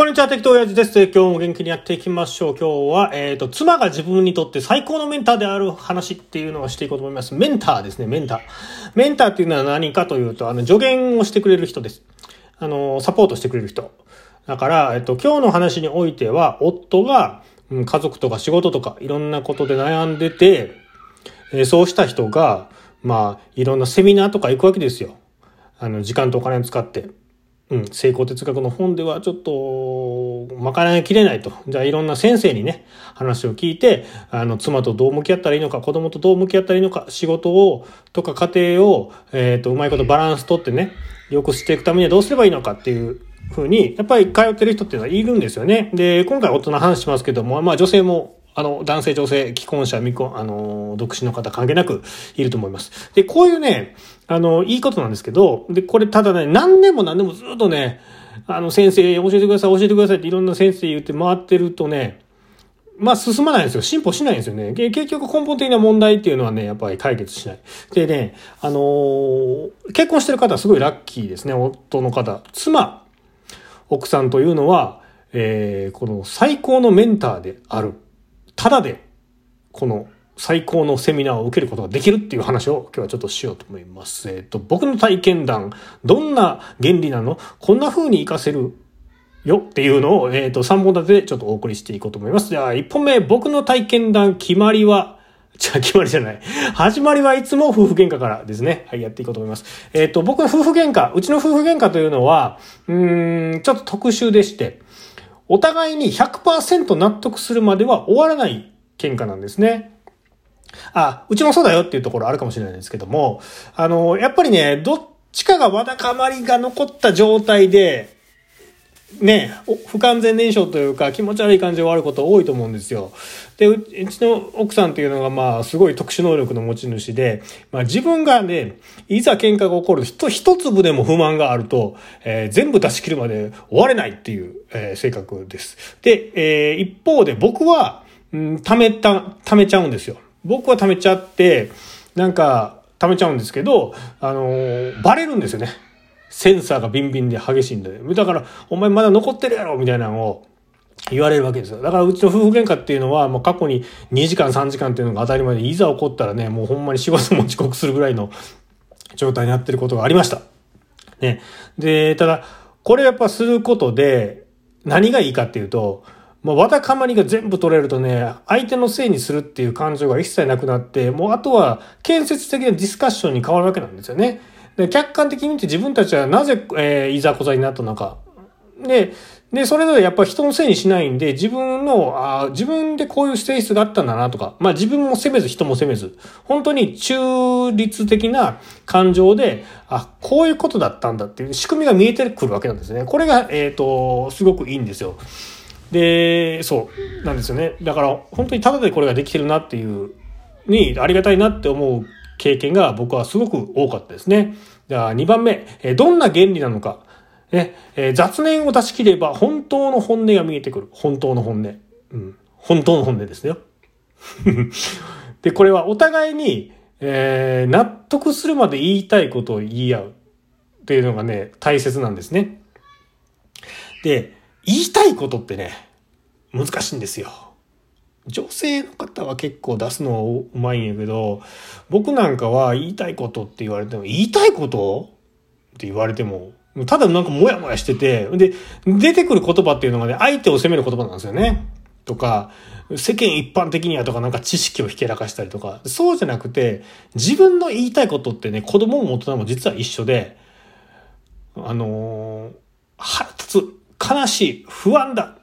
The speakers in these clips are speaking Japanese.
こんにちは、適当親父です。今日も元気にやっていきましょう。今日は、えっ、と、妻が自分にとって最高のメンターである話っていうのをしていこうと思います。メンターですね、メンター。メンターっていうのは何かというと、あの、助言をしてくれる人です。あの、サポートしてくれる人。だから、えっ、と、今日の話においては、夫が、うん家族とか仕事とか、いろんなことで悩んでて、えーそうした人が、まあ、いろんなセミナーとか行くわけですよ。あの、時間とお金を使って。うん、成功哲学の本ではちょっと、まかないきれないと。じゃあいろんな先生にね、話を聞いて、あの、妻とどう向き合ったらいいのか、子供とどう向き合ったらいいのか、仕事を、とか家庭を、えっ、と、うまいことバランス取ってね、良くしていくためにはどうすればいいのかっていうふうに、やっぱり通ってる人っていうのはいるんですよね。で、今回大人話しますけども、まあ女性も、あの、男性、女性、既婚者、未婚、あの、独身の方関係なくいると思います。で、こういうね、あの、いいことなんですけど、で、これただね、何年も何年もずっとね、あの、先生、教えてください、教えてくださいっていろんな先生言って回ってるとね、まあ進まないんですよ。進歩しないんですよね。結局根本的な問題っていうのはね、やっぱり解決しない。でね、あのー結婚してる方はすごいラッキーですね。夫の方。妻、奥さんというのは、えーこの最高のメンターである。ただで、この最高のセミナーを受けることができるっていう話を今日はちょっとしようと思います。えっ、と、僕の体験談、どんな原理なの？こんな風に活かせるよっていうのを、えっ、と、3本立てでちょっとお送りしていこうと思います。では、1本目、僕の体験談、決まりは、じゃあ、決まりじゃない。始まりはいつも夫婦喧嘩からですね。はい、やっていこうと思います。えっ、と、僕の夫婦喧嘩、うちの夫婦喧嘩というのは、うーん、ちょっと特殊でして、お互いに100%納得するまでは終わらない喧嘩なんですね。あ、うちもそうだよっていうところあるかもしれないですけども、あの、やっぱりね、どっちかがわだかまりが残った状態で、ね、不完全燃焼というか気持ち悪い感じで終わること多いと思うんですよ。で、うちの奥さんっていうのがまあすごい特殊能力の持ち主で、まあ自分がね、いざ喧嘩が起こると一粒でも不満があると、えー全部出し切るまで終われないっていう、えー性格です。で、えー一方で僕は、うん、溜めた、溜めちゃうんですよ。僕は溜めちゃって、なんか、溜めちゃうんですけど、あのーバレるんですよね。センサーがビンビンで激しいんで。だから、お前まだ残ってるやろみたいなのを言われるわけですよ。だからうちの夫婦喧嘩っていうのは、もう過去に2時間3時間っていうのが当たり前で、いざ起こったらね、もうほんまに仕事も遅刻するぐらいの状態になってることがありました。ね。で、ただ、これやっぱすることで、何がいいかっていうと、もうわだかまりが全部取れるとね、相手のせいにするっていう感情が一切なくなって、もうあとは建設的なディスカッションに変わるわけなんですよね。で客観的に見て自分たちはなぜ、えーいざこざになったのか。で、で、それぞれやっぱ人のせいにしないんで、自分の、あ自分でこういう性質があったんだなとか、まあ自分も責めず人も責めず、本当に中立的な感情で、あ、こういうことだったんだっていう仕組みが見えてくるわけなんですね。これが、えっ、と、すごくいいんですよ。で、そう、なんですよね。だから、本当にただでこれができてるなっていう、に、ありがたいなって思う経験が僕はすごく多かったですね。じゃあ、2番目、えどんな原理なのか。ね、え雑念を出し切れば本当の本音が見えてくる。本当の本音。うん。本当の本音ですよ。で、これはお互いに、えー納得するまで言いたいことを言い合うっていうのがね、大切なんですね。で、言いたいことってね、難しいんですよ。女性の方は結構出すのはうまいんやけど、僕なんかは言いたいことって言われても、言いたいこと？って言われても、ただなんかモヤモヤしてて、で、出てくる言葉っていうのがね、相手を責める言葉なんですよね。とか、世間一般的にはとかなんか知識をひけらかしたりとか、そうじゃなくて、自分の言いたいことってね、子供も大人も実は一緒で、あのー腹立つ、悲しい、不安だ、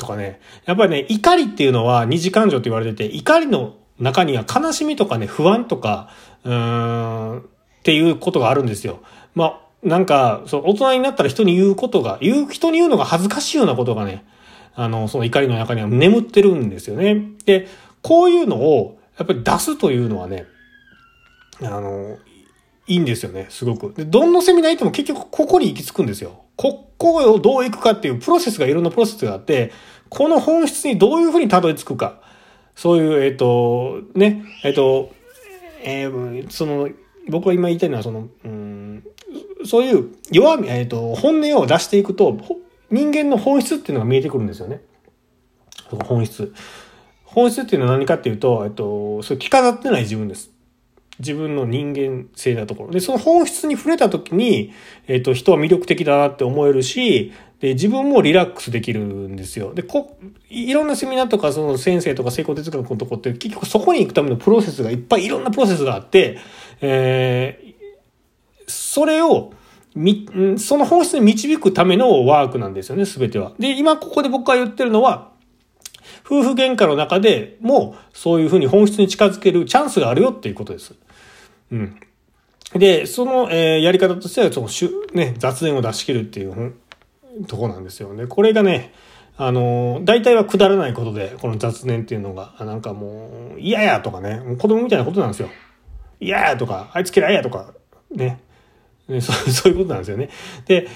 とかね。やっぱりね、怒りっていうのは二次感情って言われてて、怒りの中には悲しみとかね、不安とか、うーん、っていうことがあるんですよ。まあ、なんか、そう、大人になったら人に言うことが、言う、人に言うのが恥ずかしいようなことがね、あの、その怒りの中には眠ってるんですよね。で、こういうのを、やっぱり出すというのはね、あの、いいんですよね、すごく。で、どのセミナー行っても結局ここに行き着くんですよ。ここをどう行くかっていうプロセスがいろんなプロセスがあって、この本質にどういうふうにたどり着くか。そういう、えっ、と、ね、えっ、と、えーその、僕が今言いたいのは、その、うん、そういう弱み、えっ、と、本音を出していくと、人間の本質っていうのが見えてくるんですよね。本質。本質っていうのは何かっていうと、えっと、それ着飾ってない自分です。自分の人間性なところ。で、その本質に触れた時に、えっと、人は魅力的だなって思えるし、で、自分もリラックスできるんですよ。で、こ、いろんなセミナーとか、その先生とか成功哲学のとこって、結局そこに行くためのプロセスがいっぱいいろんなプロセスがあって、えー、それを、み、その本質に導くためのワークなんですよね、すべては。で、今ここで僕が言ってるのは、夫婦喧嘩の中でもそういうふうに本質に近づけるチャンスがあるよっていうことです。うん。で、その、えー、やり方としては、その、しゅ、ね、雑念を出し切るっていう、とこなんですよね。これがね、あの、大体はくだらないことで、この雑念っていうのが、なんかもう、嫌やとかね、子供みたいなことなんですよ。嫌やとか、あいつ嫌いやとか、ね。ねそう そういうことなんですよね。で、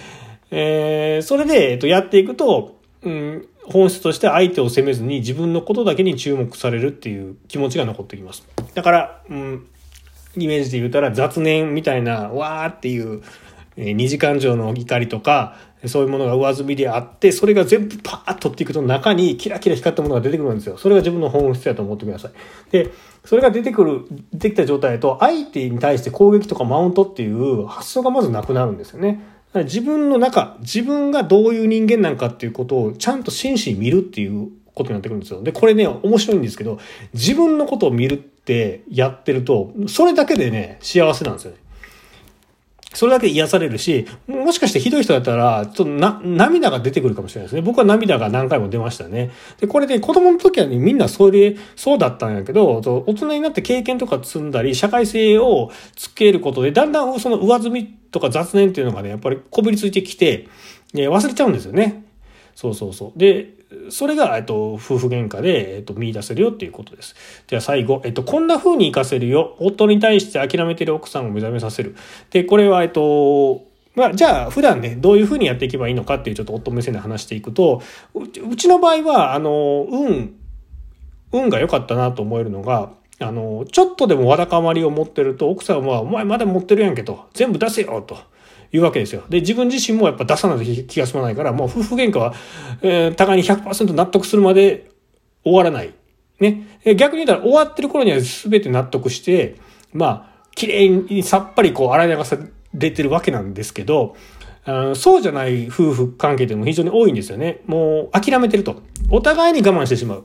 えー、それで、えっと、やっていくと、うん、本質として相手を責めずに自分のことだけに注目されるっていう気持ちが残ってきます。だから、うん、イメージで言うたら雑念みたいな、わーっていう、え二次感情の怒りとか、そういうものが上積みであって、それが全部パーッとっていくと中にキラキラ光ったものが出てくるんですよ。それが自分の本質だと思ってください。で、それが出てくる、できた状態だと、相手に対して攻撃とかマウントっていう発想がまずなくなるんですよね。自分の中、自分がどういう人間なんかっていうことをちゃんと真摯に見るっていうことになってくるんですよ。で、これね、面白いんですけど、自分のことを見るってやってると、それだけでね、幸せなんですよね。それだけ癒されるし、もしかしてひどい人だったら、ちょっとな、涙が出てくるかもしれないですね。僕は涙が何回も出ましたね。で、これで、子供の時はね、みんなそれ、そうだったんやけど、大人になって経験とか積んだり、社会性をつけることで、だんだんその上積みとか雑念っていうのがね、やっぱりこびりついてきて、忘れちゃうんですよね。そうそうそう。で、それが、えっと、夫婦喧嘩で、えっと、見出せるよっていうことです。じゃあ最後、えっと、こんな風に活かせるよ。夫に対して諦めてる奥さんを目覚めさせる。で、これは、えっと、まあ、じゃあ、普段ね、どういう風にやっていけばいいのかっていうちょっと夫目線で話していくと、うちの場合は、あの、運、運が良かったなと思えるのが、あの、ちょっとでもわだかまりを持ってると、奥さんは、お前まだ持ってるやんけと、全部出せよと。いうわけですよ。で、自分自身もやっぱ出さないと気が済まないから、もう夫婦喧嘩は、えー、互いに100%納得するまで終わらない。ね。逆に言ったら終わってる頃には全て納得して、まあ、綺麗にさっぱりこう洗い流されてるわけなんですけど、あそうじゃない夫婦関係でも非常に多いんですよね。もう諦めてると。お互いに我慢してしまう。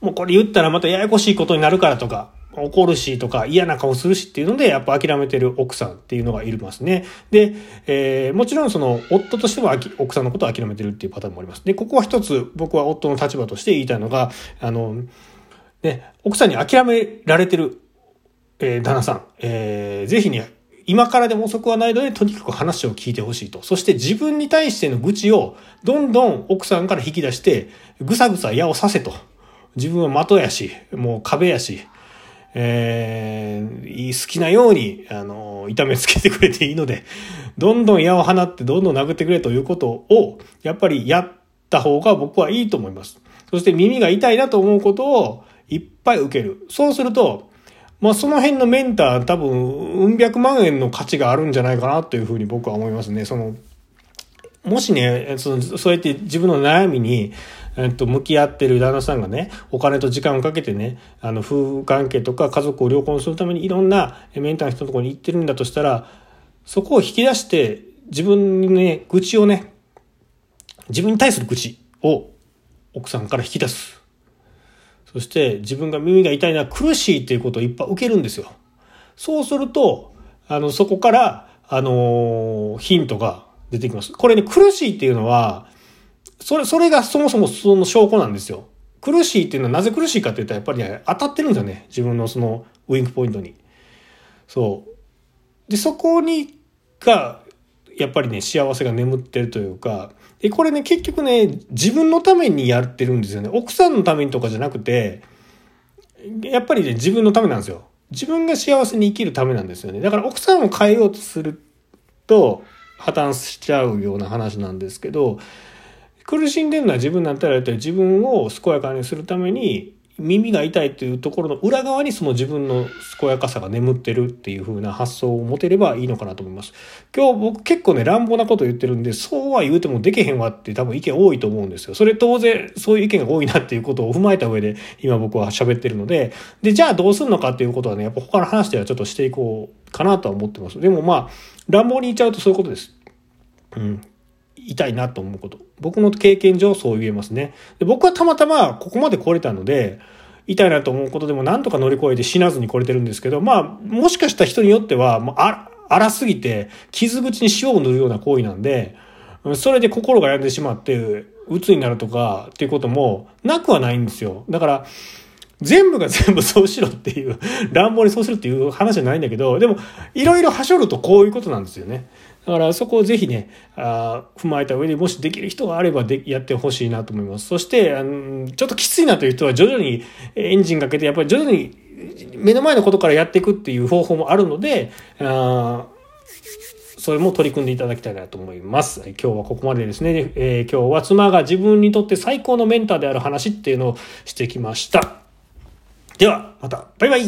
もうこれ言ったらまたややこしいことになるからとか、怒るしとか嫌な顔するしっていうので、やっぱ諦めてる奥さんっていうのがいますね。で、えー、もちろんその夫としては奥さんのことを諦めてるっていうパターンもあります。で、ここは一つ僕は夫の立場として言いたいのが、あの、ね、奥さんに諦められてる、えー、旦那さん、えー、ぜひね、今からでも遅くはないので、とにかく話を聞いてほしいと。そして自分に対しての愚痴をどんどん奥さんから引き出して、ぐさぐさ矢をさせと。自分は的やし、もう壁やし、えー、好きなように、あの、痛めつけてくれていいので、どんどん矢を放ってどんどん殴ってくれということを、やっぱりやった方が僕はいいと思います。そして耳が痛いなと思うことをいっぱい受ける。そうすると、まあその辺のメンター多分、うん百万円の価値があるんじゃないかなというふうに僕は思いますね。その、もしね、そのそうやって自分の悩みに、えっと、向き合ってる旦那さんがね、お金と時間をかけてね、あの、夫婦関係とか家族を良好にするためにいろんなメンターの人のところに行ってるんだとしたら、そこを引き出して、自分にね、愚痴をね、自分に対する愚痴を奥さんから引き出す。そして自分が耳が痛いな、苦しいっていうことをいっぱい受けるんですよ。そうすると、あの、そこから、あのー、ヒントが出てきます。これね、苦しいっていうのは、それ、それがそもそもその証拠なんですよ。苦しいっていうのはなぜ苦しいかって言ったらやっぱりね、当たってるんですよね。自分のそのウィンクポイントに。そう。で、そこに、が、やっぱりね、幸せが眠ってるというか、で、これね、結局ね、自分のためにやってるんですよね。奥さんのためにとかじゃなくて、やっぱりね、自分のためなんですよ。自分が幸せに生きるためなんですよね。だから奥さんを変えようとすると、破綻しちゃうような話なんですけど、苦しんでるのは自分だったら自分を健やかにするために耳が痛いというところの裏側にその自分の健やかさが眠ってるっていう風な発想を持てればいいのかなと思います。今日僕結構ね乱暴なこと言ってるんで、そうは言うてもできへんわって多分意見多いと思うんですよ。それ当然そういう意見が多いなっていうことを踏まえた上で今僕は喋ってるので、で、じゃあどうするのかっていうことはね、やっぱ他の話ではちょっとしていこうかなとは思ってます。でもまあ、乱暴に言っちゃうとそういうことです。うん。痛いなと思うこと。僕の経験上そう言えますね。で僕はたまたまここまで来れたので、痛いなと思うことでもなんとか乗り越えて死なずに来れてるんですけど、まあ、もしかしたら人によっては、もう、荒すぎて、傷口に塩を塗るような行為なんで、それで心が病んでしまって、鬱になるとかっていうこともなくはないんですよ。だから、全部が全部そうしろっていう、乱暴にそうするっていう話じゃないんだけど、でも、いろいろはしょるとこういうことなんですよね。だからそこをぜひね、あ踏まえた上でもしできる人があればでやってほしいなと思います。そして、あのちょっときついなという人は徐々にエンジンかけて、やっぱり徐々に目の前のことからやっていくっていう方法もあるので、あそれも取り組んでいただきたいなと思います。今日はここまでですね。えー、今日は妻が自分にとって最高のメンターである話っていうのをしてきました。では、また、バイバイ